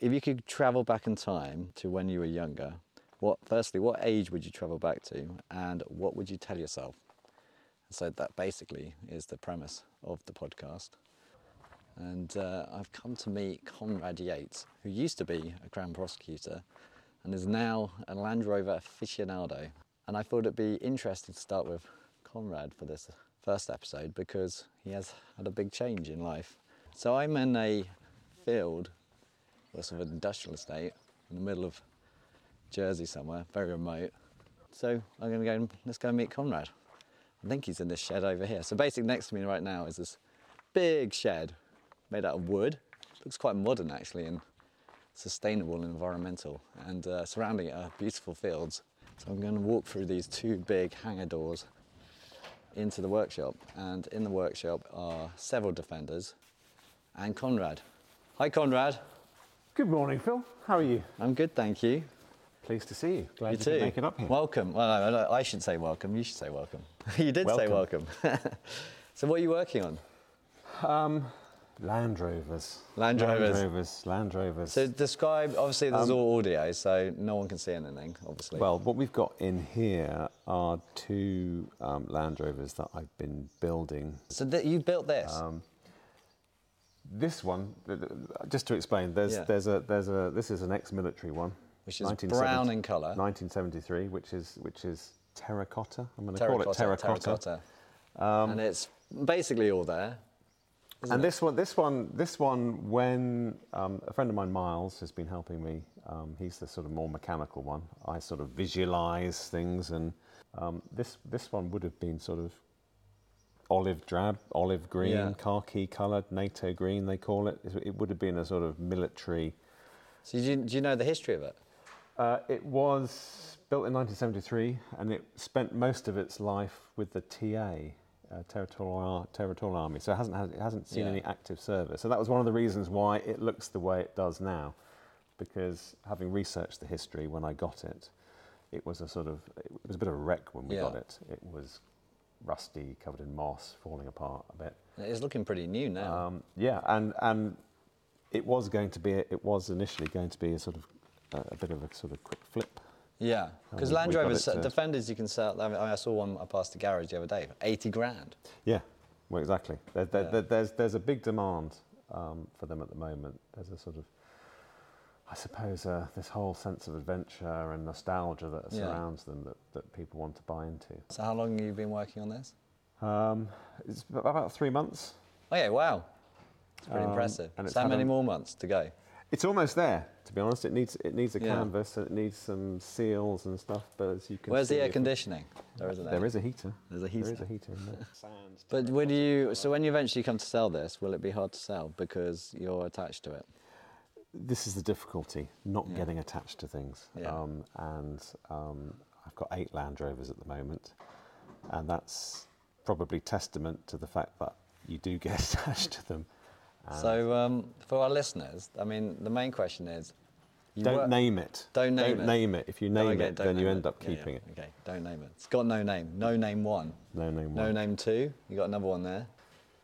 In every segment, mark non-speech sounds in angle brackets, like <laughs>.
If you could travel back in time to when you were younger, what firstly, what age would you travel back to, and what would you tell yourself? So that basically is the premise of the podcast. And uh, I've come to meet Conrad Yates, who used to be a Crown prosecutor and is now a Land Rover aficionado. And I thought it'd be interesting to start with Conrad for this first episode because he has had a big change in life. So I'm in a field, or sort of industrial estate, in the middle of Jersey somewhere, very remote. So I'm going to go and let's go and meet Conrad. I think he's in this shed over here. So basically, next to me right now is this big shed made out of wood. Looks quite modern actually and sustainable and environmental. And uh, surrounding it are beautiful fields. So I'm going to walk through these two big hangar doors into the workshop. And in the workshop are several defenders and Conrad. Hi, Conrad. Good morning, Phil. How are you? I'm good, thank you. Pleased to see you. Glad You you too. make it up here. Welcome. Well, no, I shouldn't say welcome. You should say welcome. <laughs> you did say welcome. <laughs> so, what are you working on? Um, Land Rovers. Land Rovers. Land Rovers. Land Rovers. So, describe. Obviously, there's all audio, so no one can see anything. Obviously. well, what we've got in here are two um, Land Rovers that I've been building. so th- you built this. Um, This one, just to explain, there's Yeah. there's a there's a this is an ex-military one, Which is brown in colour. 1973, which is which is terracotta. I'm going to call it terracotta. terracotta. terracotta. and it's basically all there. And it? this one, this one, this one, when um, a friend of mine, Miles, has been helping me. Um, he's the sort of more mechanical one. I sort of visualize things, and um, this this one would have been sort of olive drab, olive green, Yeah. khaki coloured, NATO green they call it. It would have been a sort of military. So, do you, do you know the history of it? Uh, it was built in 1973, and it spent most of its life with the TA. Uh, territorial, territorial army, so it hasn't had, it hasn't seen Yeah. any active service. So that was one of the reasons why it looks the way it does now, because having researched the history when I got it, it was a sort of it was a bit of a wreck when we Yeah. got it. It was rusty, covered in moss, falling apart a bit. It's looking pretty new now. Um, yeah, and and it was going to be it was initially going to be a sort of a, a bit of a sort of quick flip. yeah, because Land Rovers, to- Defenders, you can sell. I, mean, I saw one I passed the garage the other day, 80 grand. Yeah, well, exactly. There, there, Yeah. there- there's there's a big demand um, for them at the moment. There's a sort of, I suppose, uh, this whole sense of adventure and nostalgia that Yeah. surrounds them that, that people want to buy into. So, how long have you been working on this? Um, it's about three months. Oh yeah, wow. It's pretty Um, impressive. and it's so how many a- more months to go? It's almost there, to be honest. It needs it needs a Yeah. canvas and it needs some seals and stuff. But as you can Where's see, the air conditioning? There isn't There any. a heater. There's a heater. There is a heater in there. <laughs> But when you so when you eventually come to sell this, will it be hard to sell because you're attached to it? This is the difficulty, not Yeah. getting attached to things. Yeah. Um, and um, I've got eight Land Rovers at the moment, and that's probably testament to the fact that you do get <laughs> attached to them. And So um, for our listeners, I mean, the main question is, you don't work- name it. Don't name don't it. name it. If you name okay, it, then you end up Yeah, yeah, keeping it. Okay, don't name it. It's got no name. No name one. No name. One. No name two. You got another one there.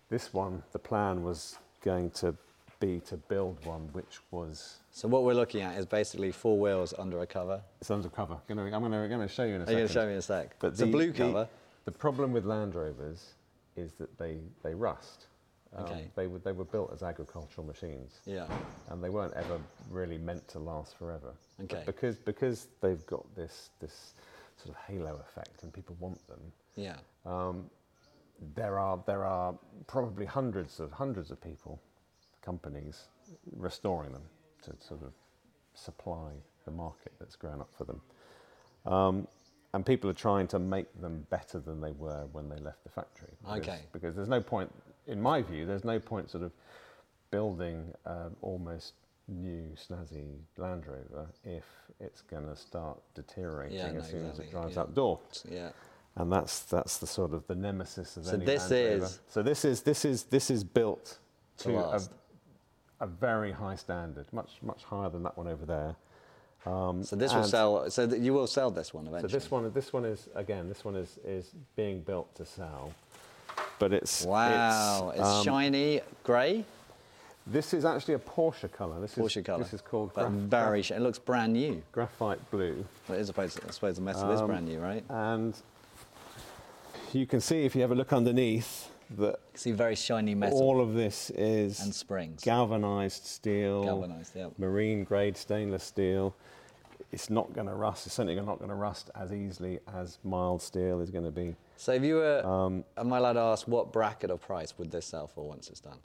This one, the plan was going to be to build one which was So what we're looking at is basically four wheels under a cover. it's under cover. Gonna, I'm going to show you in a Are You're going to show me in a sec? But it's a blue cover. The problem with Land Rovers is that they, they rust. Um, Okay. They, were, they were built as agricultural machines Yeah. and they weren't ever really meant to last forever. But Okay. because, because they've got this, this sort of halo effect and people want them, Yeah. um, there, are, there are probably hundreds of, hundreds of people, companies, restoring them to sort of supply the market that's grown up for them. Um, and people are trying to make them better than they were when they left the factory. Because, Okay. Because there's no point, in my view, there's no point sort of building um, almost new snazzy Land Rover if it's going to start deteriorating Yeah, as no, soon as it drives yeah. out the door. Yeah. And that's that's the sort of the nemesis of So any this Land Rover. is- So this is this is this is built To to last. A very high standard, much much higher than that one over there. Um, So this will sell. So you will sell this one eventually. So this one, this one is again, this one is is being built to sell, but it's Wow, it's, um, shiny grey. This is actually a Porsche colour. This Porsche is, colour. This is called graph- very. sh- It looks brand new. graphite blue. Well, it is supposed. I suppose the metal is Um, brand new, right? And you can see if you have a look underneath that see very shiny metal all of this is and springs. galvanized steel, Galvanised, yeah. marine grade stainless steel. It's not going to rust. It's certainly not going to rust as easily as mild steel is going to be. So if you were, Um, am I allowed to ask what bracket or price would this sell for once it's done?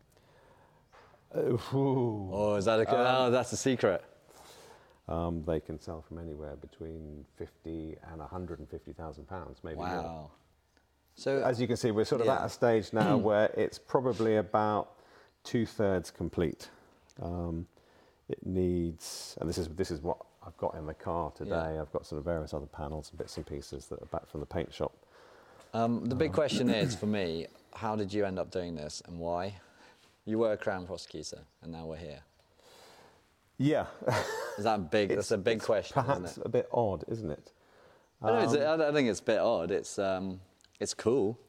ooh. Or is that a, oh, that's a secret? Um, they can sell from anywhere between 50 and 150,000 pounds, maybe more. So As you can see, we're sort of Yeah. at a stage now <clears throat> where it's probably about two thirds complete. Um, it needs, and this is this is what I've got in the car today. Yeah. I've got sort of various other panels and bits and pieces that are back from the paint shop. um, the big question <clears throat> is for me, how did you end up doing this and why? You were a Crown prosecutor and now we're here. Yeah, Is that big? <laughs> that's a big question, Perhaps isn't it? a bit odd, isn't it? I, know, it's, I think it's a bit odd. It's um, it's cool.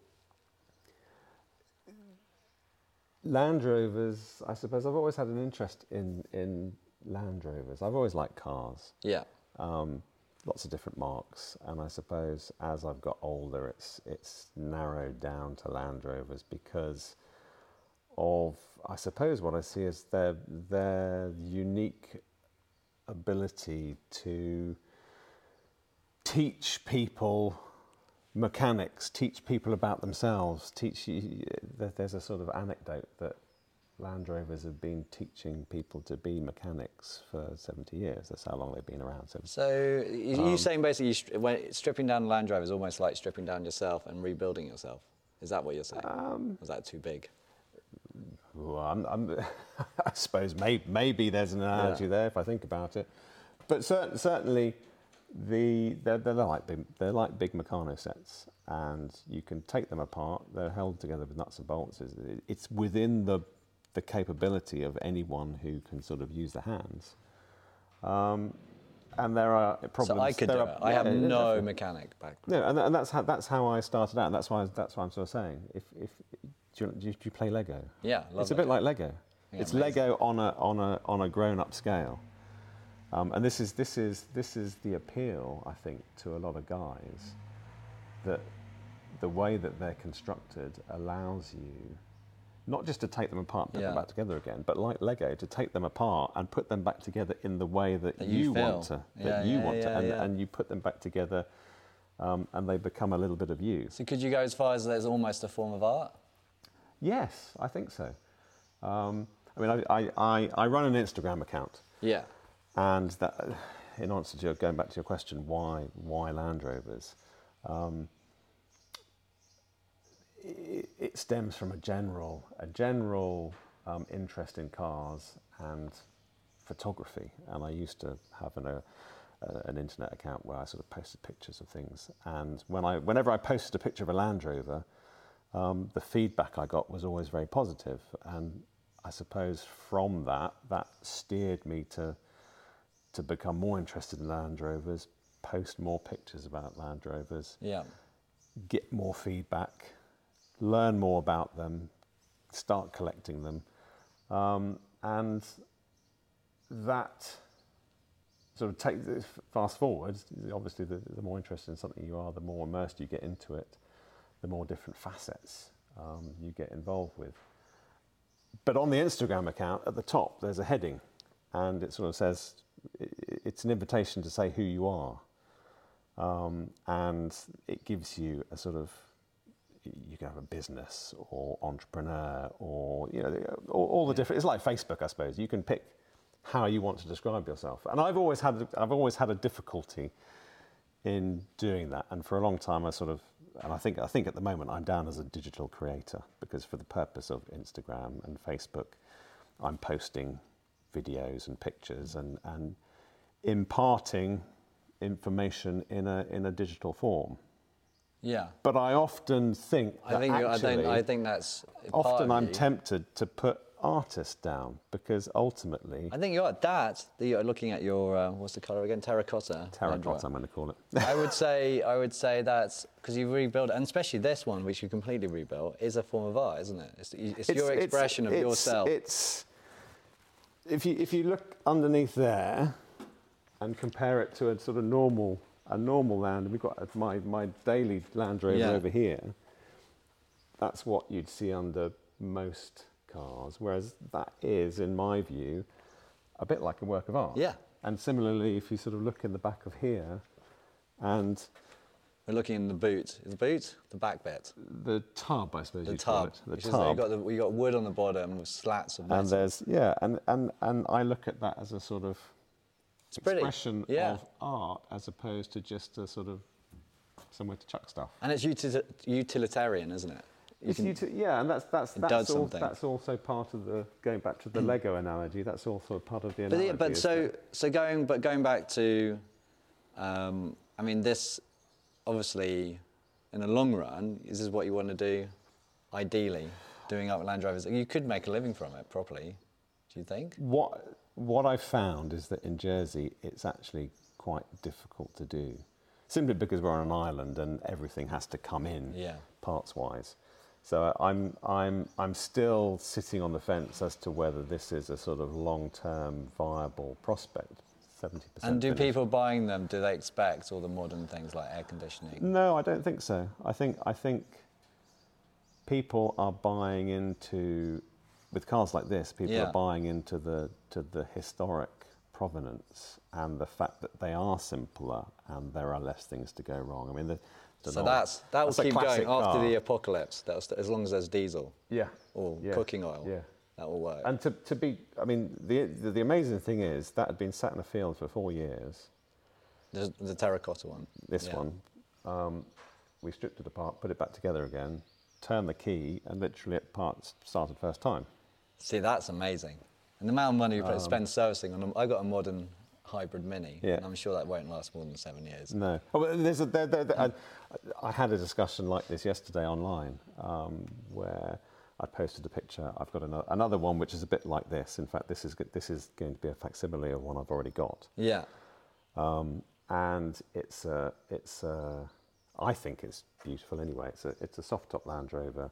Land Rovers, I suppose I've always had an interest in, in Land Rovers. I've always liked cars, Yeah. um, lots of different marques, and I suppose as I've got older, it's, it's narrowed down to Land Rovers because of, I suppose, what I see is their, their unique ability to teach people mechanics, teach people about themselves, teach you. there- There's a sort of anecdote that Land Rovers have been teaching people to be mechanics for 70 years. That's how long they've been around. 70. So you Um, you saying basically you stripping down Land Rover is almost like stripping down yourself and rebuilding yourself. Is that what you're saying? Um, is that too big? Well, I'm, I'm, <laughs> I suppose maybe, maybe there's an analogy Yeah. there if I think about it, but cer- certainly the they're, they're like big, they're like big Meccano sets, and you can take them apart. They're held together with nuts and bolts. It's, it's within the the capability of anyone who can sort of use the hands. Um, and there are problems. So I could do there it. are- I have yeah, no definitely. mechanic background. No, and, and that's how that's how I started out. And that's why that's why I'm sort of saying if if do you, do you, do you play Lego? Yeah, it's a bit like Lego. Yeah, it's amazing. Lego on a on a on a grown up scale. Um, and this is this is this is the appeal I think to a lot of guys that the way that they're constructed allows you not just to take them apart and put them back together again, but like Lego to take them apart and put them back together in the way that, That you want feel. to Yeah, that you yeah, want to, and, yeah. and you put them back together, um, and they become a little bit of you. So could you go as far as there's almost a form of art? Yes, I think so. Um, I mean, I, I, I, I run an Instagram account, Yeah. And that, in answer to your, going back to your question, why why Land Rovers? Um, it, it stems from a general a general um, interest in cars and photography, and I used to have an, a, an internet account where I sort of posted pictures of things. And when I whenever I posted a picture of a Land Rover, um, the feedback I got was always very positive, and I suppose from that that steered me to to become more interested in Land Rovers, post more pictures about Land Rovers, Yeah. get more feedback, learn more about them, start collecting them, um, and that sort of take fast forward. Obviously, the, the more interested in something you are, the more immersed you get into it, the more different facets um, you get involved with. But on the Instagram account, at the top, there's a heading, and it sort of says it's an invitation to say who you are um, and it gives you a sort of you can have a business or entrepreneur or you know all, all the different. It's like Facebook, I suppose. You can pick how you want to describe yourself, and I've always had I've always had a difficulty in doing that, and for a long time I sort of and I think I think at the moment I'm down as a digital creator because for the purpose of Instagram and Facebook, I'm posting videos and pictures and and imparting information in a in a digital form. Yeah. But I often think I think you- I think I think that's often I'm tempted to put artists down because ultimately I think you're that. that You're looking at your uh, what's the color again? Terracotta. Terracotta. I'm going to call it. <laughs> I would <laughs> say I would say that's because you rebuild and especially this one, which you completely rebuilt, is a form of art, isn't it? It's, it's, your expression of it's- yourself. It's if you if you look underneath there and compare it to a sort of normal a normal land, we've got my my daily Land Rover Yeah. over here. That's what you'd see under most cars, whereas that is, in my view, a bit like a work of art. Yeah. And similarly, if you sort of look in the back of here, and We're looking in the boot. The boot the back bit? the tub, I suppose The tub. it, the which tub. you got the, we got wood on the bottom with slats of metal. and there's yeah, and, and and I look at that as a sort of It's expression Yeah. of art as opposed to just a sort of somewhere to chuck stuff. And it's uti- utilitarian, isn't it? You can- yeah, and that's that's It that's, does al- something. that's also part of the going back to the Lego analogy. That's also part of the But, analogy. yeah, but so that- so going but going back to, um, I mean, this obviously, in the long run, this is what you want to do, ideally, doing up Land Rovers. You could make a living from it properly. Do you think? what what I've found is that in Jersey it's actually quite difficult to do, simply because we're on an island and everything has to come in Yeah. parts wise. So I'm I'm I'm still sitting on the fence as to whether this is a sort of long term viable prospect. Seventy percent. And do people buying them? Do they expect all the modern things like air conditioning? No, I don't think so. I think I think people are buying into with cars like this. People Yeah. are buying into the to the historic provenance and the fact that they are simpler and there are less things to go wrong. I mean, the, the So that's that will that's keep going classic after the apocalypse. That'll as long as there's diesel yeah or yeah, cooking oil, Yeah. that will work. And to, to be, I mean, the, the the amazing thing is that had been sat in a field for four years. the, the terracotta one. This Yeah. one, um, we stripped it apart, put it back together again, turned the key, and literally it parts started first time. See, that's amazing. And the amount of money you Um, spend servicing on them. I got a modern hybrid mini, Yeah. and I'm sure that won't last more than seven years. No. Oh, there's a, there, there, there, I, I had a discussion like this yesterday online um, where I posted a picture. I've got another, another one which is a bit like this. In fact, this is, this is going to be a facsimile of one I've already got. Yeah. Um, and it's a, it's a, I think it's beautiful anyway. It's a, it's a soft top Land Rover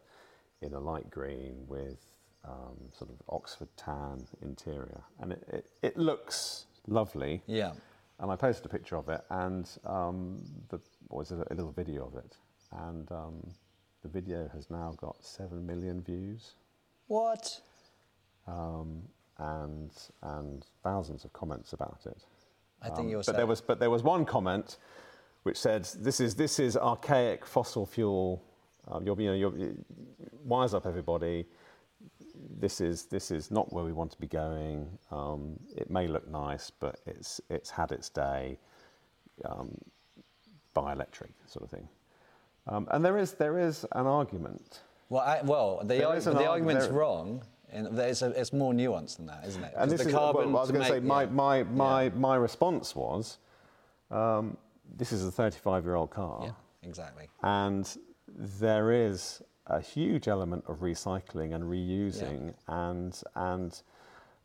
in a light green with um, sort of Oxford tan interior. And it, it, it looks lovely. Yeah. And I posted a picture of it and um, the, was a, a little video of it. And um, the video has now got 7 million views What? um, and, and thousands of comments about it. I think Um, you're but there was but there was one comment which said this is this is archaic fossil fuel. Um, you're, you know, you're, you- wise up everybody. This is this is not where we want to be going. Um, it may look nice, but it's it's had its day. Um, buy electric sort of thing. Um, and there is there is an argument. Well, I, well, the, the arg- argument's there- wrong. And it's, a, it's more nuanced than that, isn't it? And this the is carbon well, I was going to say my yeah. my my, Yeah. my response was, um, this is a 35 year old car. Yeah, exactly. And there is a huge element of recycling and reusing and, and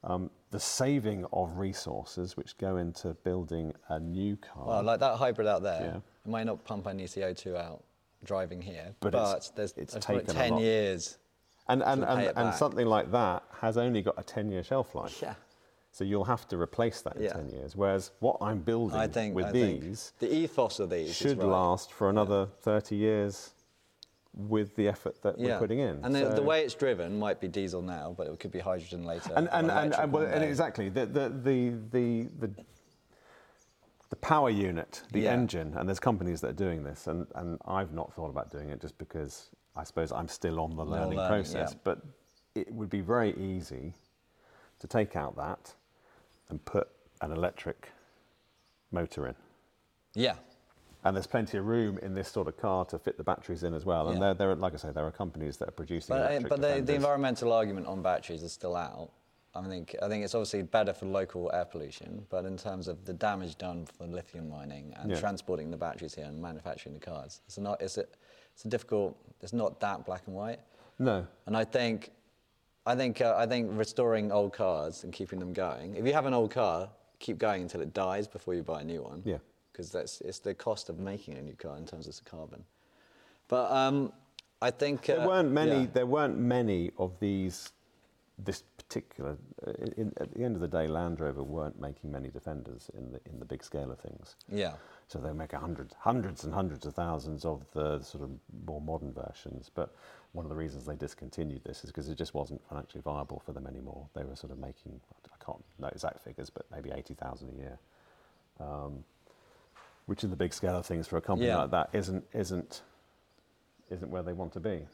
um, the saving of resources which go into building a new car. Well, like that hybrid out there, Yeah. it might not pump any CO2 out driving here, But but, it's- there's it's taken 10 lot. years. and and, and, and something like that has only got a 10 year shelf life. Yeah. So you'll have to replace that in Yeah. 10 years. Whereas what I'm building think, with I these the ethos of these should right. last for another 30 years with the effort that we're putting in. And the, the way it's driven might be diesel now, but it could be hydrogen later. and and, and, and, well, and exactly the the the the, the, the power unit, the Yeah. engine, and there's companies that are doing this, and, and I've not thought about doing it just because I suppose I'm still on the learning learning, process. yeah. But it would be very easy to take out that and put an electric motor in. Yeah. And there's plenty of room in this sort of car to fit the batteries in as well. And Yeah. there, like I say, there are companies that are producing But, uh, electric but the, the environmental argument on batteries is still out. I think, I think it's obviously better for local air pollution, but in terms of the damage done for lithium mining and Yeah. transporting the batteries here and manufacturing the cars, it's not, it's a, it's a difficult, it's not that black and white. No, And I think, I think, uh, I think restoring old cars and keeping them going. If you have an old car, keep going until it dies before you buy a new one. Yeah. Because that's it's the cost of making a new car in terms of the carbon. But um, I think there uh, weren't many. yeah. There weren't many of these this particular, uh, in, at the end of the day, Land Rover weren't making many Defenders in the in the big scale of things. Yeah. So they make hundreds, hundreds and hundreds of thousands of the sort of more modern versions. But one of the reasons they discontinued this is because it just wasn't financially viable for them anymore. They were sort of making, I can't know exact figures, but maybe 80,000 a year. Um, which in the big scale of things for a company Yeah. like that isn't, isn't, isn't where they want to be.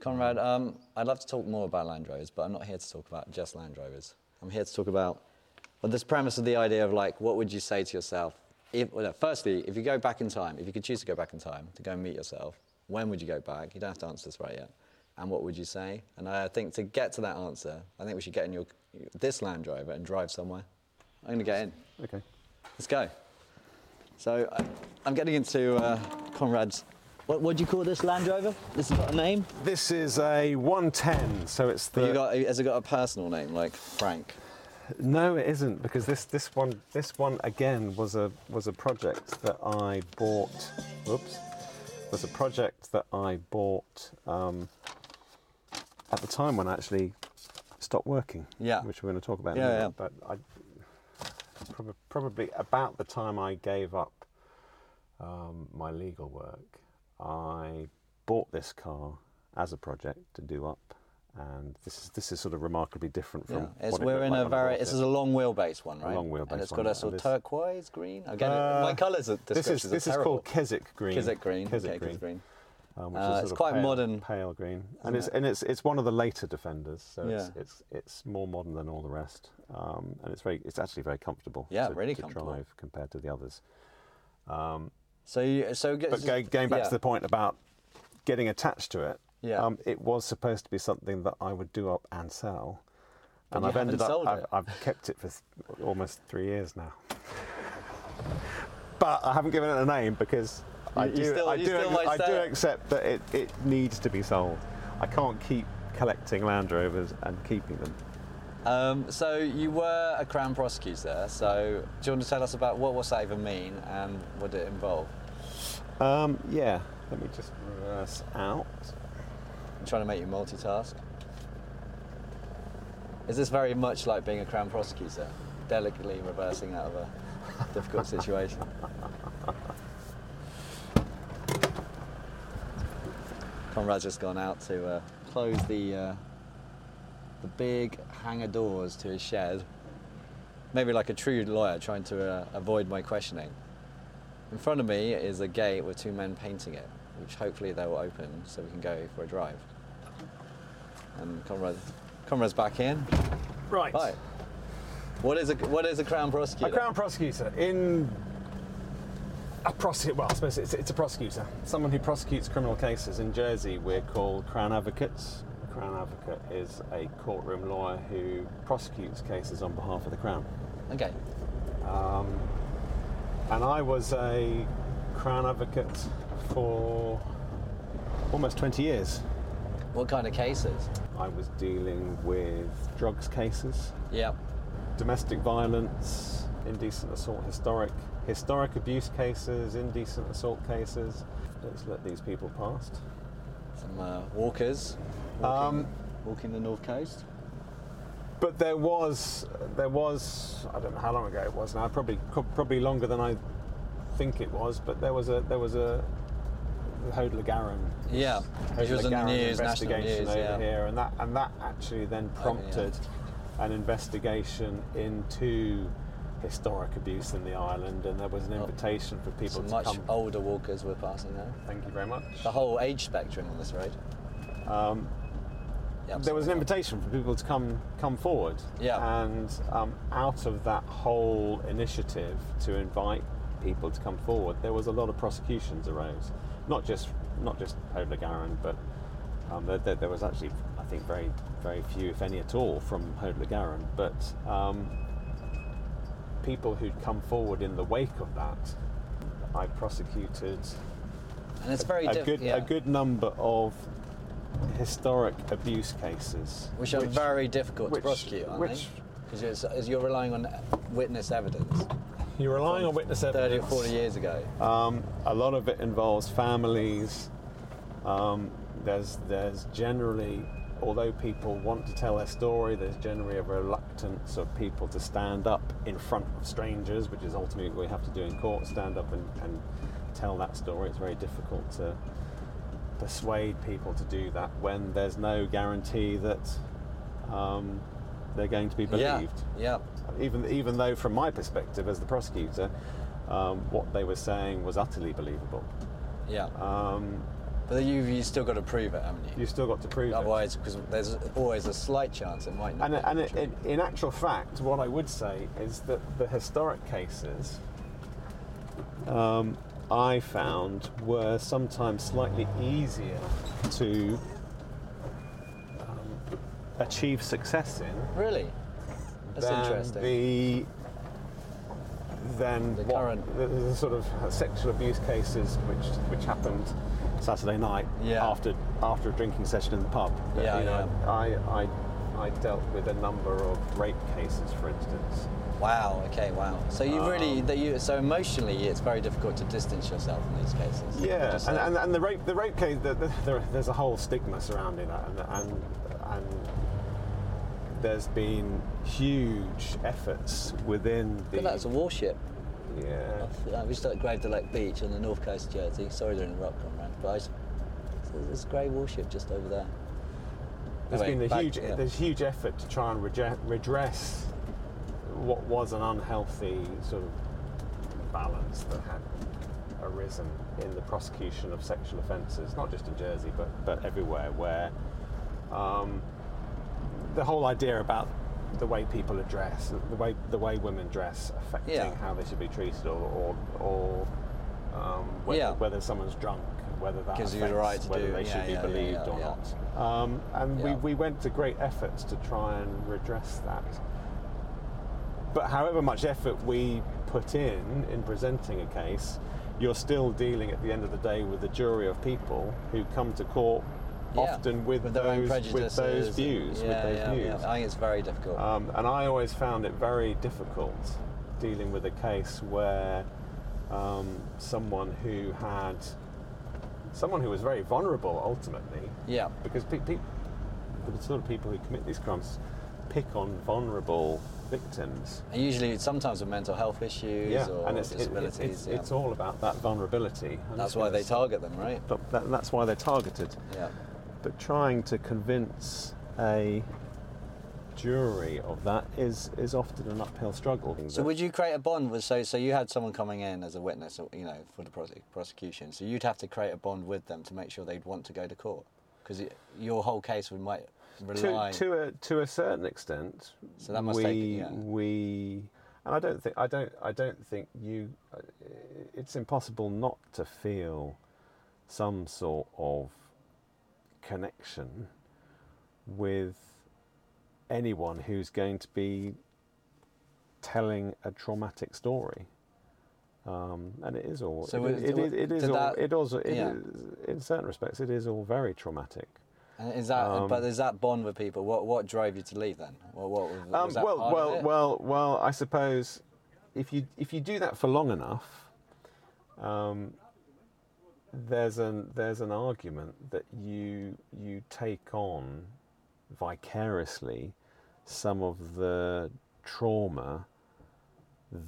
Conrad, um, I'd love to talk more about Land Rovers, but I'm not here to talk about just Land Rovers. I'm here to talk about well, this premise of the idea of like, what would you say to yourself? If, well, no, firstly, if you go back in time, if you could choose to go back in time to go and meet yourself, when would you go back? You don't have to answer this right yet. And what would you say? And I think to get to that answer, I think we should get in your this Land Rover and drive somewhere. I'm going to get in. Okay. Let's go. So I, I'm getting into uh, Conrad's. What do you call this Land Rover? This has got a name. This is a 110, so it's the. you got, has it got a personal name like Frank? No, it isn't because this, this one this one again was a was a project that I bought. Whoops, was a project that I bought um, at the time when I actually stopped working. Yeah. which we're going to talk about. Yeah, a minute, But I prob- probably about the time I gave up um, my legal work, I bought this car as a project to do up. And this is this is sort of remarkably different from Yeah. It's, we're in like a very. This is a long wheelbase one, right? long wheelbase And it's one, got a sort of turquoise green. Again, Uh, my colours are This is this is terrible. called Keswick green. Keswick green. Keswick okay, green. Keswick green. Um, which Uh, is it's quite pale, modern, pale green, and it's it? and it's it's one of the later defenders, so it's, Yeah. it's it's more modern than all the rest, um, and it's very it's actually very comfortable. Yeah, to, really to comfortable. drive compared to the others. Um, So, you, so but go, going back yeah. to the point about getting attached to it, Yeah. um, it was supposed to be something that I would do up and sell. But and I've ended up, I've. I've kept it for th- almost three years now. but I haven't given it a name because I do, still- I do, I do accept that it, it needs to be sold. I can't keep collecting Land Rovers and keeping them. Um, so you were a Crown prosecutor. So do you want to tell us about what was that even mean and what did it involve? Um, yeah, let me just reverse out. I'm trying to make you multitask. Is this very much like being a Crown prosecutor, delicately reversing out of a difficult situation? <laughs> Conrad's just gone out to uh, close the uh, the big hangar doors to his shed. Maybe like a true lawyer trying to uh, avoid my questioning. In front of me is a gate with two men painting it, which hopefully they will open so we can go for a drive. And Conrad, Conrad's back in. Right. Hi. What is a what is a crown prosecutor? A? Crown prosecutor in a prosecutor. Well, I suppose it's, it's a prosecutor, someone who prosecutes criminal cases. In Jersey, we're called Crown advocates. A Crown advocate is a courtroom lawyer who prosecutes cases on behalf of the Crown. Okay. Um, and I was a Crown advocate for almost 20 years. What kind of cases? I was dealing with drugs cases, Yeah. domestic violence, indecent assault, historic historic abuse cases, indecent assault cases. Let's let these people past. Some uh, walkers. Walking, Um, walking the north coast. But there was there was I don't know how long ago it was now. Probably probably longer than I think it was. But there was a there was a Haut de la Garenne. Yeah. Which was in the news, investigation news. over Yeah. here, and that and that actually then yeah. prompted an investigation into historic abuse in the island, and there was an Oh. invitation for people Some to much come. older walkers were passing there. Thank you very much. The whole age spectrum on this road. Um, Yeah, there was an invitation for people to come come forward. Yeah. And um, out of that whole initiative to invite people to come forward, there was a lot of prosecutions arose. Not just not just Hodler but um, there, there, there was actually I think very very few, if any at all, from Hodler. But um, people who'd come forward in the wake of that, I prosecuted And it's very a diff- good yeah. a good number of historic abuse cases, Which are very difficult which- to prosecute, aren't which- Because you're relying on witness evidence. You're relying on witness evidence. 30 or 40 years ago. Um, a lot of it involves families. Um, there's there's generally although people want to tell their story, there's generally a reluctance of people to stand up in front of strangers, which is ultimately what we have to do in court stand up and, and tell that story. It's very difficult to persuade people to do that when there's no guarantee that um, they're going to be believed. Yeah. yeah. Even, even though, from my perspective as the prosecutor, um, what they were saying was utterly believable. Yeah. Um, but you've you still got to prove it, haven't you? You've still got to prove it. Otherwise, because there's always a slight chance it might not. And, be and it, in, in actual fact, what I would say is that the historic cases um, I found were sometimes slightly easier to um, achieve success in really, that's interesting. the than The what- current- the, the sort of sexual abuse cases which which happened Saturday night Yeah. after after a drinking session in the pub. Yeah, you know, yeah. I, I I dealt with a number of rape cases, for instance. Wow. Okay. Wow. So you really, Um, that you, so emotionally, it's very difficult to distance yourself in these cases. Yeah, and, and, and the rape the rape case, the, the, there, there's a whole stigma surrounding that, and, and and there's been huge efforts within the. But that's a warship. yeah. We started Grève de Lecq Beach on the north coast of Jersey. Sorry to interrupt, Conrad, but there's a grey warship just over there. There's Anyway, been a back- huge yeah. there's huge effort to try and redress what was an unhealthy sort of balance that had arisen in the prosecution of sexual offences, not just in Jersey but but everywhere, where um, the whole idea about the way people are dressed, the way the way women dress, affecting Yeah. how they should be treated, or or, or um, whether, Yeah. whether someone's drunk, whether that Gives you the affects right to whether do- they yeah, should be yeah, yeah, believed yeah, or yeah. not. Um, and we, Yeah. we went to great efforts to try and redress that. But however much effort we put in in presenting a case, you're still dealing at the end of the day with a jury of people who come to court Yeah, often with, their own those with prejudices those and- views. Yeah, with those yeah, views. yeah. I think it's very difficult. Um, and I always found it very difficult dealing with a case where um, someone who had someone who was very vulnerable ultimately yeah. because pe- pe- the sort of people who commit these crimes pick on vulnerable victims. And usually, sometimes with mental health issues Yeah, or and it's, it- disabilities. it's, yeah. it's all about that vulnerability. I'm That's why they target them, right? but that, that's why they're targeted. Yeah. But trying to convince a jury of that is is often an uphill struggle. So would you create a bond with so so you had someone coming in as a witness, you know, for the prose- prosecution. So you'd have to create a bond with them to make sure they'd want to go to court because your whole case would might rely. to, to a to a certain extent, So that must we take- yeah. we and I don't think I don't I don't think you. uh, It's impossible not to feel some sort of connection with anyone who's going to be telling a traumatic story. Um, and it is all. So it, it, it, it is all. that- it also. It yeah. is- in certain respects, it is all very traumatic. And is that um, but is that bond with people? What what drove you to leave then? What what was, Um, well, well, well, well. I suppose if you if you do that for long enough, um, there's an there's an argument that you you take on vicariously some of the trauma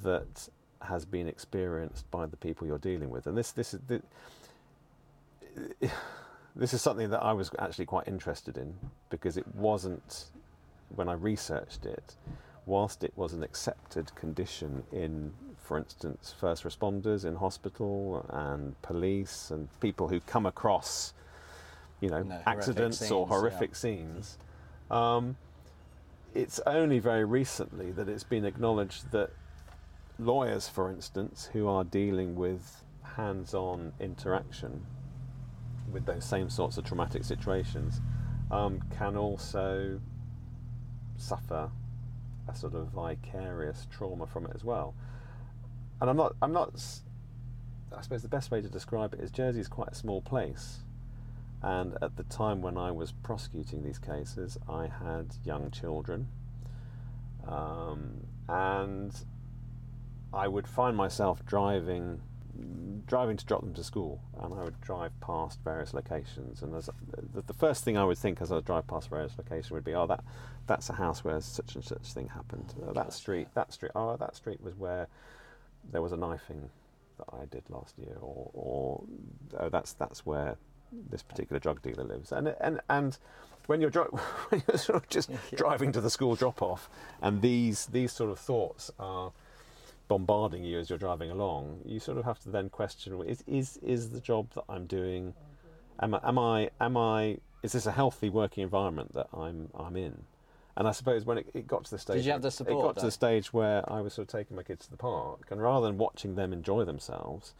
that has been experienced by the people you're dealing with, and this this is. This, <sighs> this is something that I was actually quite interested in because it wasn't when I researched it, whilst it was an accepted condition in, for instance, first responders in hospital and police and people who come across, you know, No, horrific accidents or scenes, yeah. horrific scenes. Um, it's only very recently that it's been acknowledged that lawyers, for instance, who are dealing with hands-on interaction with those same sorts of traumatic situations, um, can also suffer a sort of vicarious trauma from it as well. And I'm not, I'm not. I suppose the best way to describe it is Jersey is quite a small place, and at the time when I was prosecuting these cases, I had young children, um, and I would find myself driving driving to drop them to school, and I would drive past various locations. And as, the, the first thing I would think as I drive past various locations would be, oh, that that's a house where such and such thing happened. Oh, that street, that street, oh, that street was where there was a knifing that I did last year, or, or oh, that's that's where this particular drug dealer lives. And and and when you're, dri- <laughs> when you're sort of just <laughs> Yeah. driving to the school drop off, and these these sort of thoughts are bombarding you as you're driving along, you sort of have to then question: Is is is the job that I'm doing? Am I am I am I? Is this a healthy working environment that I'm I'm in? And I suppose when it, it got to the stage, Did you have the support, it got to the stage where I was sort of taking my kids to the park, and rather than watching them enjoy themselves,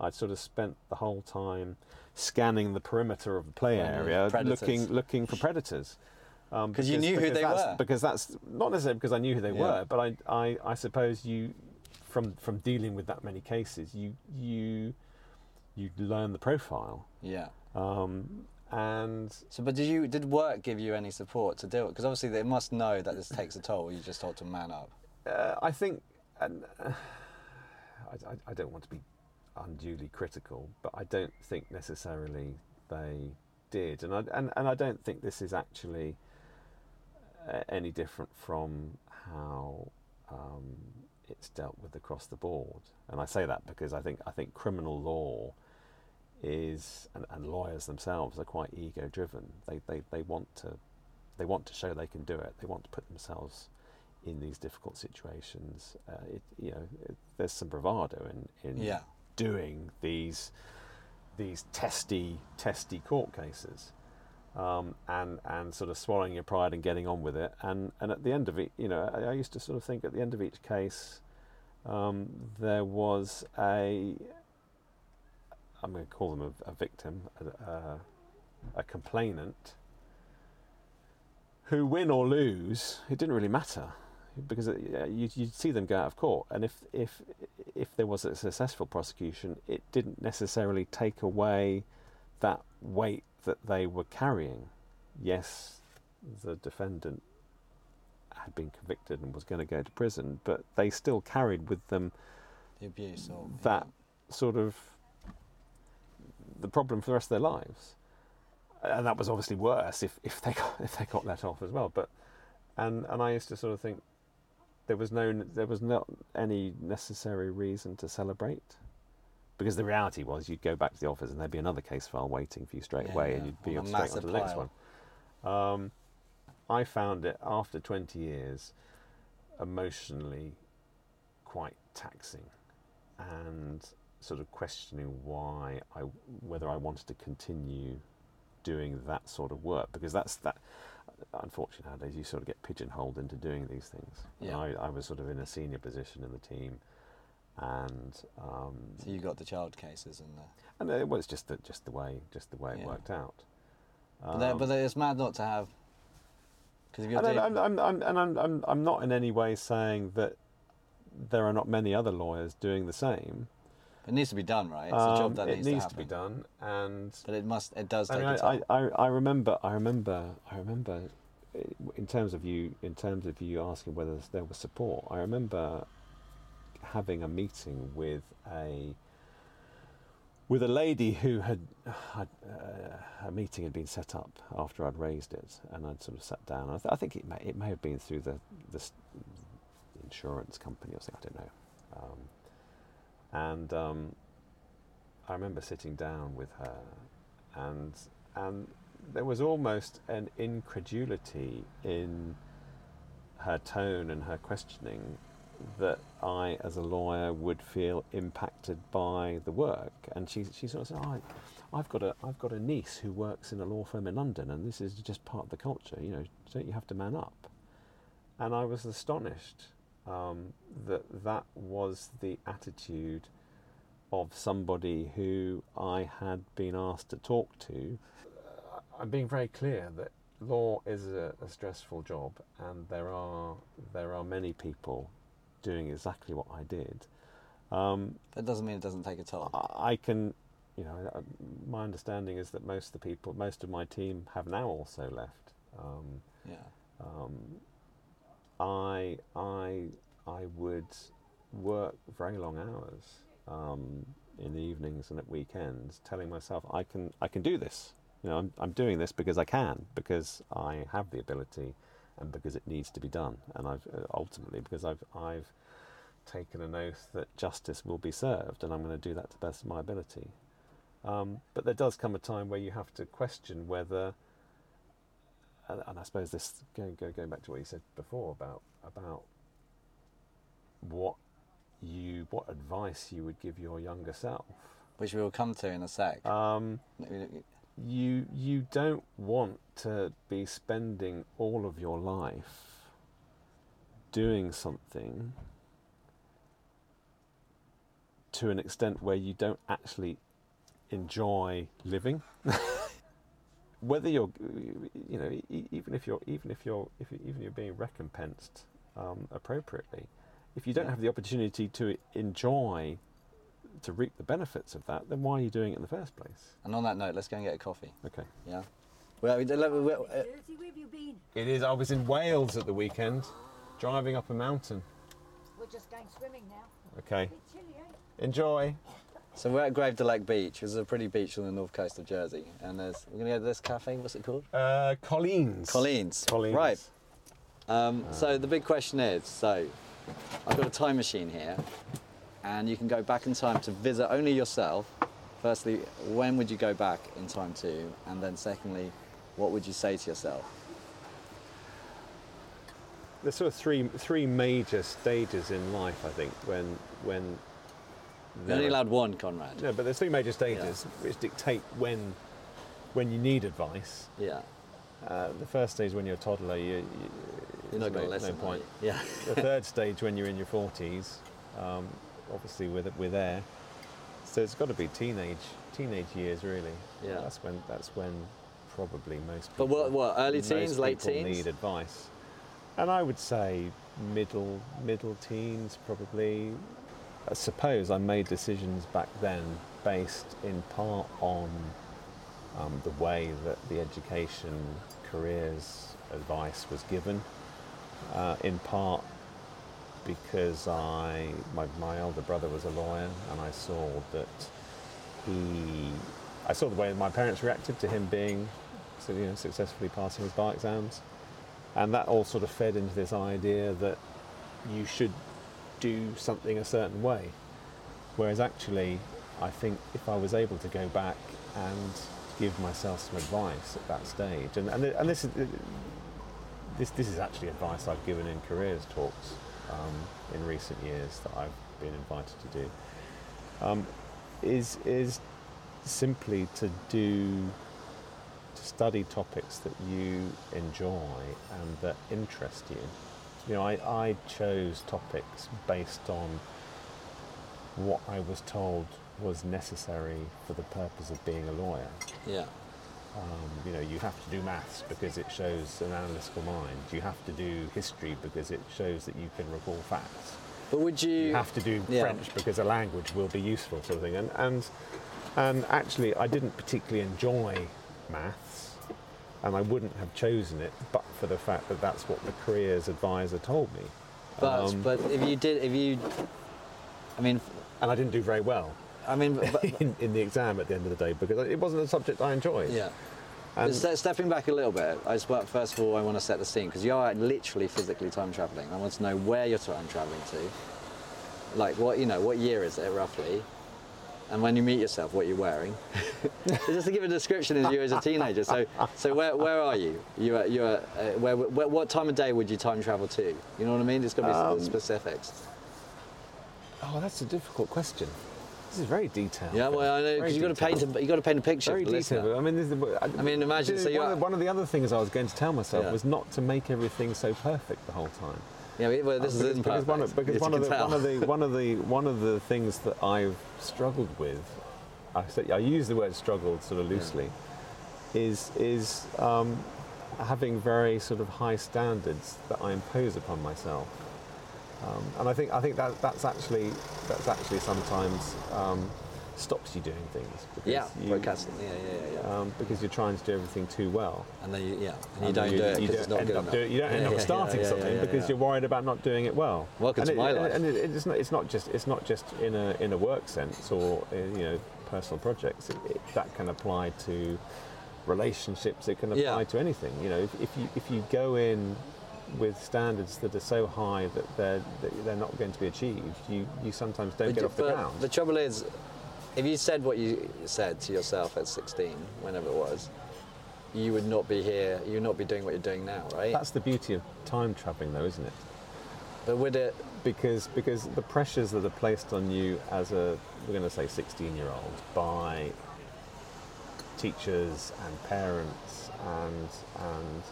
I'd sort of spent the whole time scanning the perimeter of the play Finding area, predators. looking looking for predators. Um, 'Cause you knew who they were. Because that's not necessarily because I knew who they Yeah. were, but I, I, I suppose you, from from dealing with that many cases, you you you learn the profile. Yeah. Um, and So, but did you did work give you any support to do it? Because obviously they must know that this takes a toll. You just told to man up. uh, I think, and uh, <sighs> I, I, I don't want to be unduly critical, but I don't think necessarily they did, and I and, and I don't think this is actually uh, any different from how um, it's dealt with across the board. And I say that because I think I think criminal law is and, and lawyers themselves are quite ego driven. They, they they want to they want to show they can do it. They want to put themselves in these difficult situations. Uh, it, you know, it, there's some bravado in in Yeah. Doing these these testy testy court cases. Um, and and sort of swallowing your pride and getting on with it, and and at the end of it, you know, I, I used to sort of think at the end of each case, um, there was a, I'm going to call them a, a victim, a, a, a complainant, who win or lose, it didn't really matter, because it, yeah, you you'd see them go out of court, and if if if there was a successful prosecution, it didn't necessarily take away that weight that they were carrying. Yes, the defendant had been convicted and was going to go to prison, but they still carried with them The abuse or that sort of the problem for the rest of their lives. And that was obviously worse if, if they got if they got let off as well. But and and I used to sort of think there was no there was not any necessary reason to celebrate because the reality was you'd go back to the office and there'd be another case file waiting for you straight Yeah, away yeah, and you'd be on straight on to the next one. Um, I found it after 20 years emotionally quite taxing and sort of questioning why I whether I wanted to continue doing that sort of work because that's that unfortunately nowadays you sort of get pigeonholed into doing these things Yeah. I, I was sort of in a senior position in the team and um, So you got the child cases and the. and it was just the, just the way just the way it worked out But, Um, but they- it's mad not to have. Because if you're and I'm, I'm, I'm, and I'm, I'm, I'm not in any way saying that there are not many other lawyers doing the same. It needs to be done, right? It's a Um, job that it needs, needs to, to, be done, and But it must. It does I, mean, a toll. I, I, I remember, I remember, I remember, uh, in terms of you, in terms of you asking whether there was support. I remember having a meeting with a with a lady who had, had uh, a meeting had been set up after I'd raised it, and I'd sort of sat down. I, th- I think it may it may have been through the the insurance company or something. I don't know. Um, and um, I remember sitting down with her, and and there was almost an incredulity in her tone and her questioning that I, as a lawyer, would feel impacted by the work. And she, she sort of said, oh, I, I've got a, I've got a niece who works in a law firm in London, and this is just part of the culture. You know, don't you have to man up? And I was astonished um, that that was the attitude of somebody who I had been asked to talk to. I'm being very clear that law is a, a stressful job, and there are there are many people doing exactly what I did. Um, that doesn't mean it doesn't take a toll. I I can, you know, uh, my understanding is that most of the people, most of my team have now also left. Um, yeah. um, I I I would work very long hours um, in the evenings and at weekends, telling myself I can I can do this. You know, I'm, I'm doing this because I can, because I have the ability, and because it needs to be done, and I've uh, ultimately because I've I've taken an oath that justice will be served, and I'm going to do that to the best of my ability. Um, but there does come a time where you have to question whether, and, and I suppose this going, going back to what you said before about about what you what advice you would give your younger self. Which we will come to in a sec. Um, you you don't want to be spending all of your life doing something to an extent where you don't actually enjoy living. <laughs> Whether you're, you know, even if you're, even if you're, if you, even you're being recompensed um, appropriately, if you don't Yeah. have the opportunity to enjoy, to reap the benefits of that, then why are you doing it in the first place? and on that note, let's go and get a coffee. Okay. Yeah. Well, we, let- we- we- uh, where have you been? It is. I was in Wales at the weekend, driving up a mountain. We're just going swimming now. Okay. A chilly, eh? Enjoy. So we're at Grève de Lecq Beach. This is a pretty beach on the north coast of Jersey, and there's we're gonna go to this cafe. What's it called? Uh, Colleen's. Colleen's. Colleen's. Right. Um, so the big question is, so I've got a time machine here, and you can go back in time to visit only yourself. Firstly, when would you go back in time to? And then secondly, what would you say to yourself? There's sort of three three major stages in life, I think, when when. You're only are- allowed one, Conrad. No, but there's three major stages which dictate when when you need advice. Yeah. Uh, the first stage when you're a toddler, you, you You're not going to no, listen. no point. Yeah. the third <laughs> stage when you're in your 40s, um, obviously we're, we're there. So it's got to be teenage teenage years, really. Yeah. That's when that's when probably most But people. what- what, early teens, late people teens? Need advice, and I would say middle middle teens probably. I suppose I made decisions back then based in part on um, the way that the education careers advice was given, uh, in part because I my, my elder brother was a lawyer and I saw that he I saw the way my parents reacted to him being you know, successfully passing his bar exams. And that all sort of fed into this idea that you should do something a certain way whereas actually I think if I was able to go back and give myself some advice at that stage and, and, and this is this, this is actually advice I've given in careers talks um, in recent years that I've been invited to do, um, is, is simply to do, to study topics that you enjoy and that interest you. You know, I, I chose topics based on what I was told was necessary for the purpose of being a lawyer. Yeah. Um, you know, you have to do maths because it shows an analytical mind. You have to do history because it shows that you can recall facts. But would you? You have to do Yeah. French because a language will be useful, sort of thing. And and and actually, I didn't particularly enjoy maths, and I wouldn't have chosen it, but for the fact that that's what the careers advisor told me. But Um, but if you did, if you, I mean, and I didn't do very well I mean, <laughs> but, in, in the exam at the end of the day because it wasn't a subject I enjoyed. yeah. And Ste- stepping back a little bit, I just well, first of all I want to set the scene because you are literally physically time traveling. I want to know where you're time traveling to, like what you know, what year is it roughly, and when you meet yourself, what you're wearing. <laughs> just to give a description of you as a teenager. So, so where, where are you? You are, you are, uh, where, where, what time of day would you time travel to? You know what I mean? It's got to be some Um, specifics. oh, that's a difficult question. This is very detailed. Yeah, well, I know because you've got to paint detailed. a, you got to paint a picture. Very for the listener. detailed. I mean, this is, I, I mean, imagine, so one, you're- of the, one of the other things I was going to tell myself Yeah. was not to make everything so perfect the whole time. Yeah, well, this Uh, is because, one of, because one of, the, one of the one of the one of the things that I've struggled with, I say I use the word struggled sort of loosely, is is um, having very sort of high standards that I impose upon myself. Um, and I think I think that that's actually that's actually sometimes um, stops you doing things. because Yeah, you- broadcasting. Yeah, yeah, yeah. yeah. Um, because you're trying to do everything too well. and then you, yeah, and you don't you, do it because it's not end good up enough. doing- you don't end <laughs> Yeah, up yeah, starting yeah, yeah, something yeah, because yeah. you're worried about not doing it well. Welcome and to it, my life. And it, it's not. It's not just. It's not just in a in a work sense or uh, you know personal projects. It, it, that can apply to relationships. It can apply Yeah. to anything. You know, if, if you if you go in with standards that are so high that they're that they're not going to be achieved, you you sometimes don't But get off the ground. The trouble is, if you said what you said to yourself at 16, whenever it was, you would not be here. You would not be doing what you're doing now, right? That's the beauty of time traveling, though, isn't it? but would it? because because the pressures that are placed on you as a we're going to say 16 year old by teachers and parents and and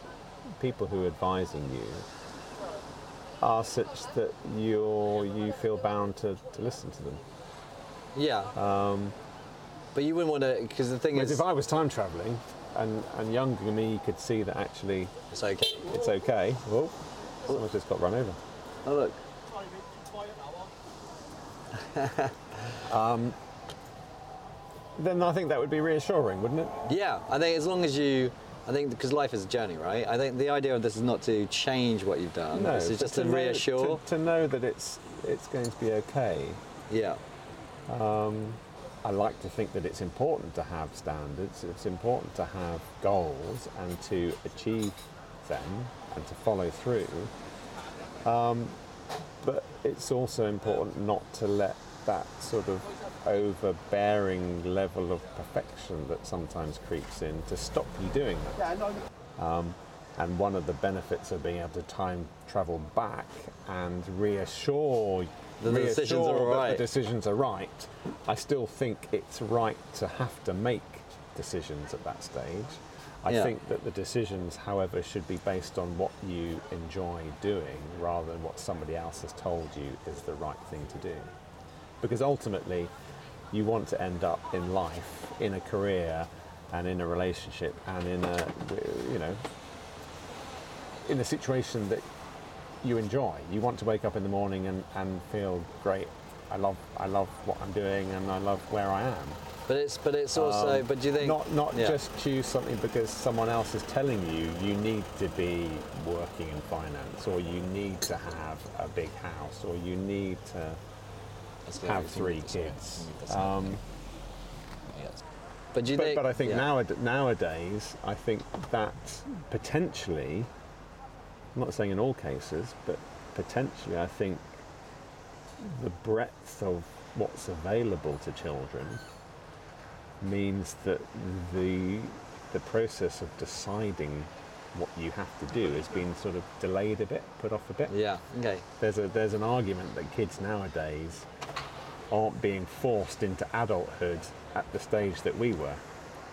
people who are advising you are such that you're you feel bound to, to listen to them. Yeah. Um, but you wouldn't want to, because the thing is, if I was time traveling and and younger me could see that actually it's okay. it's okay. Well, someone just got run over. Oh look. <laughs> Then I think that would be reassuring, wouldn't it? Yeah, I think as long as you, I think because life is a journey, right? I think the idea of this is not to change what you've done. this is but just to, know- reassure. to, to know that it's it's going to be okay. yeah. I like to think that it's important to have standards. It's important to have goals and to achieve them and to follow through. Um, but it's also important not to let that sort of overbearing level of perfection that sometimes creeps in to stop you doing that. Um, and one of the benefits of being able to time travel back and reassure That the decisions are reassure that right. the decisions are right, I still think it's right to have to make decisions at that stage. I Yeah. think that the decisions, however, should be based on what you enjoy doing rather than what somebody else has told you is the right thing to do. Because ultimately, you want to end up in life, in a career, and in a relationship, and in a, you know, in a situation that you enjoy. You want to wake up in the morning and, and feel great. I love I love what I'm doing and I love where I am. But it's but it's also. Um, but do you think not not yeah. just choose something because someone else is telling you you need to be working in finance or you need to have a big house or you need to have three kids. Um, yes. But do you but, think? but I think yeah. nowad- nowadays, I think that potentially, I'm not saying in all cases, but potentially, I think the breadth of what's available to children means that the the process of deciding what you have to do has been sort of delayed a bit, put off a bit Yeah. Okay. there's a there's an argument that kids nowadays aren't being forced into adulthood at the stage that we were.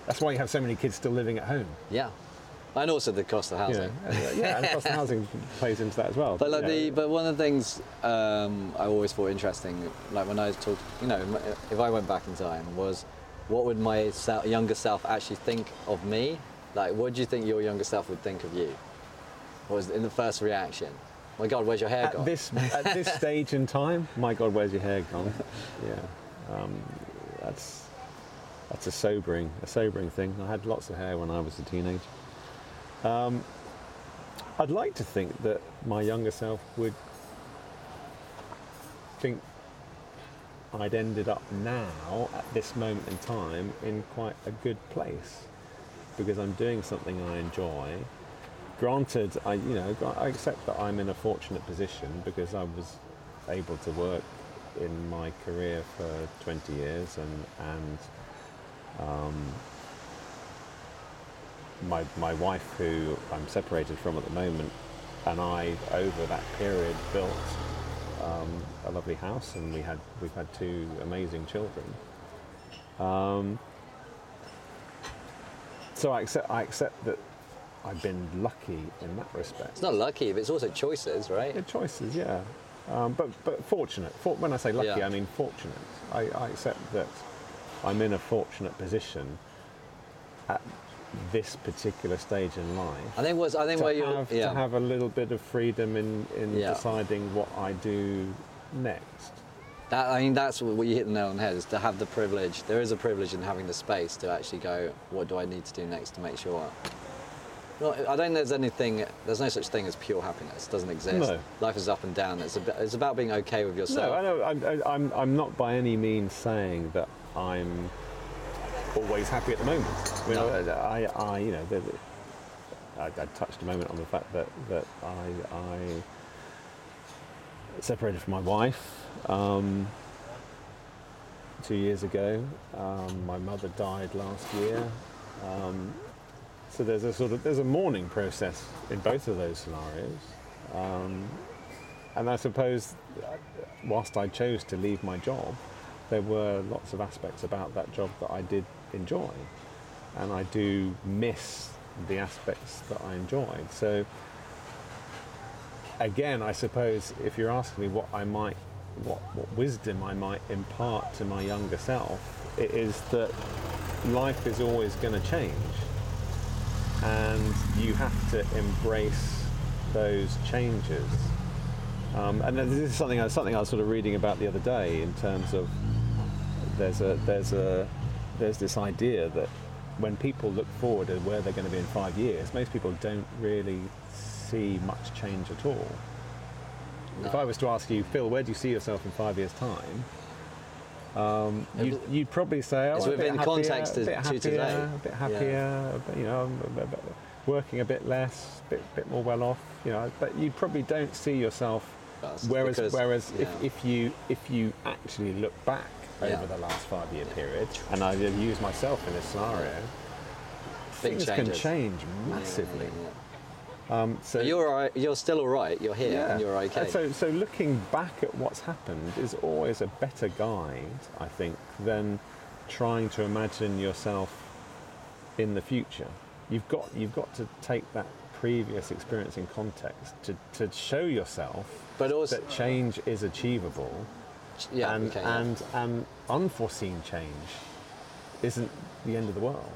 That's why you have so many kids still living at home. Yeah. And also the cost of housing. know, yeah, and the cost of <laughs> housing plays into that as well. But like you the, but one of the things um, I always thought interesting, like when I was talking, you know, if I went back in time, was what would my sel- younger self actually think of me? Like, what do you think your younger self would think of you? What was in the first reaction? My God, where's your hair gone? at this at this <laughs> stage in time, my God, where's your hair gone? <laughs> Yeah, um, that's that's a sobering a sobering thing. I had lots of hair when I was a teenager. Um, I'd like to think that my younger self would think I'd ended up now at this moment in time in quite a good place because I'm doing something I enjoy. Granted, I you know I accept that I'm in a fortunate position because I was able to work in my career for 20 years and and um, my my wife who I'm separated from at the moment and I over that period built um, a lovely house and we had we've had two amazing children. Um, so I accept I accept that I've been lucky in that respect. it's not lucky, but it's also choices, right? Yeah, choices, yeah. Um, but but fortunate. For, when I say lucky, Yeah. I mean fortunate. I, I accept that I'm in a fortunate position at this particular stage in life. I think was I think where you have, yeah. to have a little bit of freedom in, in Yeah. deciding what I do next. That, I mean, that's what you hit the nail on the head is to have the privilege. There is a privilege in having the space to actually go, what do I need to do next to make sure? No, I don't think there's anything, there's no such thing as pure happiness. It doesn't exist. No. Life is up and down. It's, a, it's about being okay with yourself. No, I know. I'm, I'm, I'm not by any means saying that I'm always happy at the moment. I, mean, No. I, I, you know, I, I touched a moment on the fact that that I, I separated from my wife um, two years ago. Um, my mother died last year. Um, so there's a sort of there's a mourning process in both of those scenarios. Um, and I suppose, whilst I chose to leave my job, there were lots of aspects about that job that I did enjoy, and I do miss the aspects that I enjoyed. So, again, I suppose if you're asking me what I might, what, what wisdom I might impart to my younger self, it is that life is always going to change, and you have to embrace those changes. Um, and this is something something I was sort of reading about the other day in terms of there's a there's a there's this idea that when people look forward at where they're going to be in five years, most people don't really see much change at all. If I was to ask you, Phil, where do you see yourself in five years' time? Um, you'd, you'd probably say, oh, It's a within happier, context to- to happier, today. a bit happier, bit, you know, a bit- bit- working a bit less, a bit, bit more well off, you know, but you probably don't see yourself That's Whereas, because- whereas yeah. if, if you if you actually look back Yeah. over the last five year period, and I use myself in this scenario, Big things can change massively. yeah, yeah. Um, so But you're all right, you're still all right. You're here yeah, and you're okay. And so so looking back at what's happened is always a better guide, I think, than trying to imagine yourself in the future. You've got you've got to take that previous experience in context to, to show yourself But also- that change is achievable yeah, and, okay, yeah. and, and unforeseen change isn't the end of the world.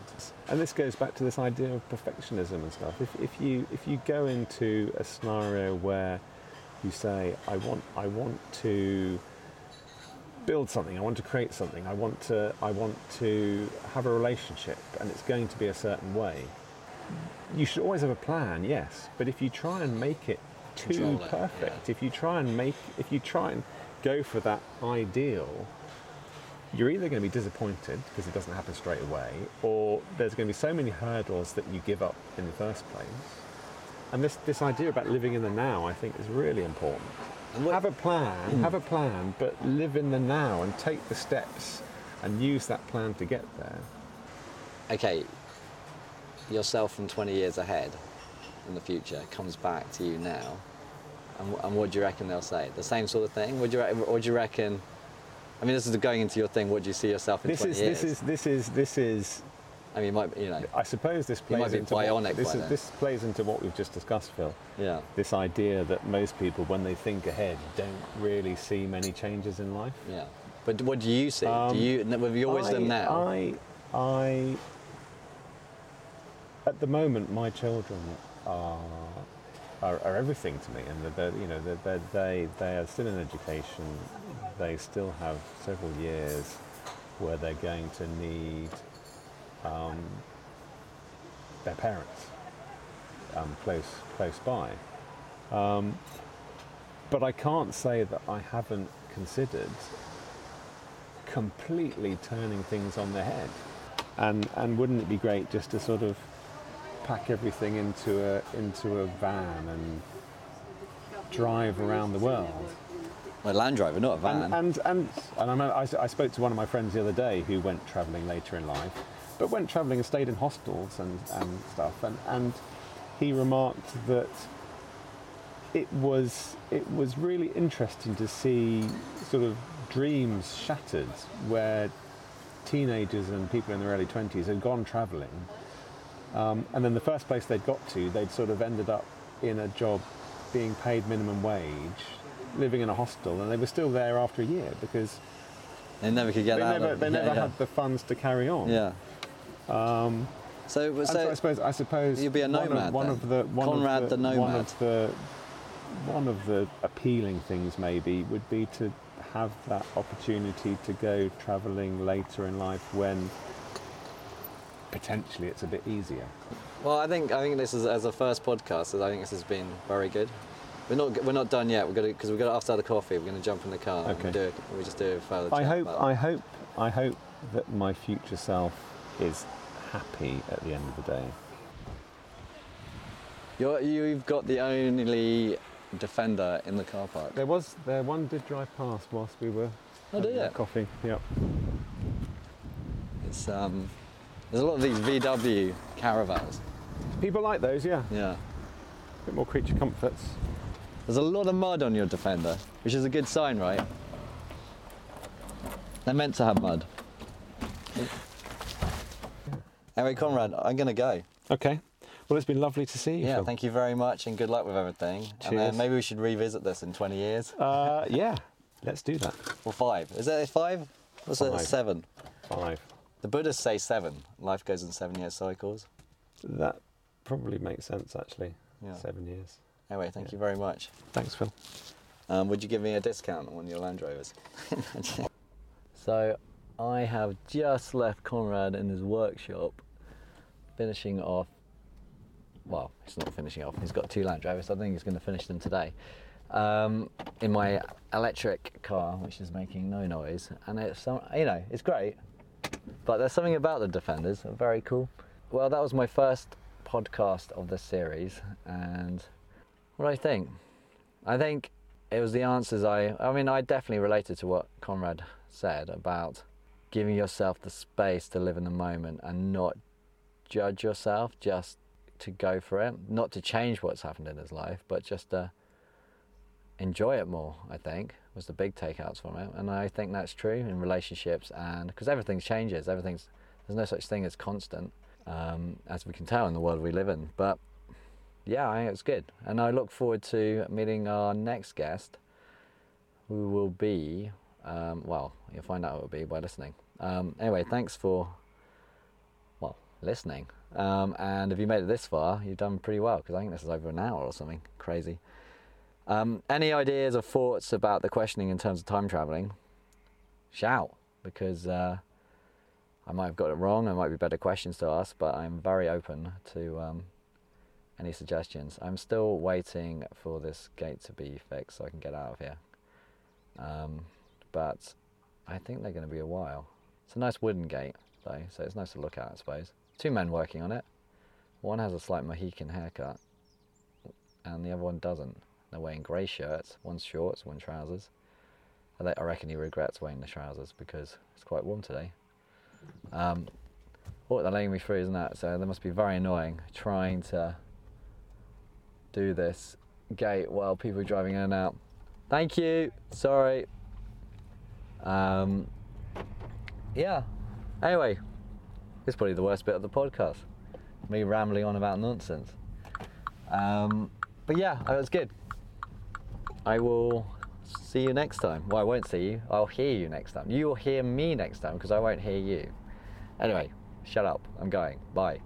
And this goes back to this idea of perfectionism and stuff. If, if, you, if you go into a scenario where you say, I want, I want to build something, I want to create something, I want to, I want to have a relationship and it's going to be a certain way, you should always have a plan, yes. But if you try and make it too Control it, perfect, yeah. if you try and make, if you try and go for that ideal, you're either going to be disappointed because it doesn't happen straight away, or there's going to be so many hurdles that you give up in the first place. And this, this idea about living in the now, I think, is really important. Have a plan, have a plan, but live in the now and take the steps and use that plan to get there. okay, yourself from 20 years ahead in the future comes back to you now, and, and what do you reckon they'll say? The same sort of thing? Would you, or do you reckon? I mean, this is going into your thing. What do you see yourself in This 20 is, years? this is, this is, this is I mean, you might, you know, I suppose this plays into what, this, is, this plays into what we've just discussed, Phil. yeah. This idea that most people, when they think ahead, don't really see many changes in life. Yeah. But what do you see? Um, do you, with your wisdom I, now? I, I, at the moment, my children are are, are everything to me, and they're, you know they they are still in education. They still have several years where they're going to need um, their parents um, close close by. Um, but I can't say that I haven't considered completely turning things on their head. And and wouldn't it be great just to sort of pack everything into a into a van and drive around the world? Well, Land Rover, not a van. And and and, and I, remember I, I spoke to one of my friends the other day who went travelling later in life, but went travelling and stayed in hostels and, and stuff. And and he remarked that it was it was really interesting to see sort of dreams shattered where teenagers and people in their early 20s had gone travelling um, and then the first place they'd got to they'd sort of ended up in a job being paid minimum wage living in a hostel and they were still there after a year because they never could get they out never, they yeah, never <laughs> yeah. had the funds to carry on Yeah. Um, so, and so I suppose I suppose you'd be a one of- nomad One then. of, the one Conrad of the, the One of the one of the appealing things maybe would be to have that opportunity to go travelling later in life when potentially it's a bit easier. Well, I think I think this is as a first podcast. I think this has been very good. We're not we're not done yet. We're gonna because we're gonna after the coffee. We're gonna jump in the car Okay. and do it. We just do it further. I hope. I hope, I hope that my future self is happy at the end of the day. You're, you've got the only defender in the car park. There was, there one did drive past whilst we were Oh, having coffee. Yep. It's um, there's a lot of these VW caravans. People like those, yeah. Yeah. A bit more creature comforts. There's a lot of mud on your defender, which is a good sign, right? They're meant to have mud. Anyway, Conrad, I'm gonna go. Okay. Well, it's been lovely to see you. Yeah, Phil. thank you very much, and good luck with everything. And then maybe we should revisit this in 20 years Uh, yeah. Let's do that. or five. Is it five? What's it? Five. Seven. Five. The Buddhists say seven. Life goes in seven-year cycles. That probably makes sense, actually. Yeah. Seven years. Anyway, thank Yeah. you very much. Thanks, Phil. Um, would you give me a discount on one of your Land Rovers? <laughs> so, I have just left Conrad in his workshop, finishing off. Well, he's not finishing off. He's got two Land Rovers. I think he's going to finish them today. Um, in my electric car, which is making no noise, and it's you know, it's great. But there's something about the Defenders, very cool. Well, that was my first podcast of the series, and what do I think? I think it was the answers I I mean I definitely related to what Conrad said about giving yourself the space to live in the moment and not judge yourself just to go for it not to change what's happened in his life but just to enjoy it more I think was the big takeouts from it and I think that's true in relationships and because everything changes everything's there's no such thing as constant um, as we can tell in the world we live in but yeah, I think it's good. And I look forward to meeting our next guest, who will be, um, well, you'll find out who it will be by listening. Um, anyway, thanks for, well, listening. Um, and if you made it this far, you've done pretty well, because I think this is over an hour or something crazy. Um, any ideas or thoughts about the questioning in terms of time traveling? Shout, because uh, I might have got it wrong. There might be better questions to ask, but I'm very open to um, any suggestions. I'm still waiting for this gate to be fixed so I can get out of here. Um, but I think they're going to be a while. It's a nice wooden gate, though, so it's nice to look at, I suppose. Two men working on it. One has a slight Mohican haircut, and the other one doesn't. They're wearing grey shirts. One's shorts, one trousers. I think- I reckon he regrets wearing the trousers because it's quite warm today. Um, oh, they're letting me through, isn't that? So they must be very annoying trying to do this gate while people are driving in and out. Thank you. Sorry. Um, yeah. Anyway, it's probably the worst bit of the podcast. Me rambling on about nonsense. Um, but yeah, it was good. I will see you next time. Well, I won't see you. I'll hear you next time. You will hear me next time because I won't hear you. Anyway, shut up. I'm going. Bye.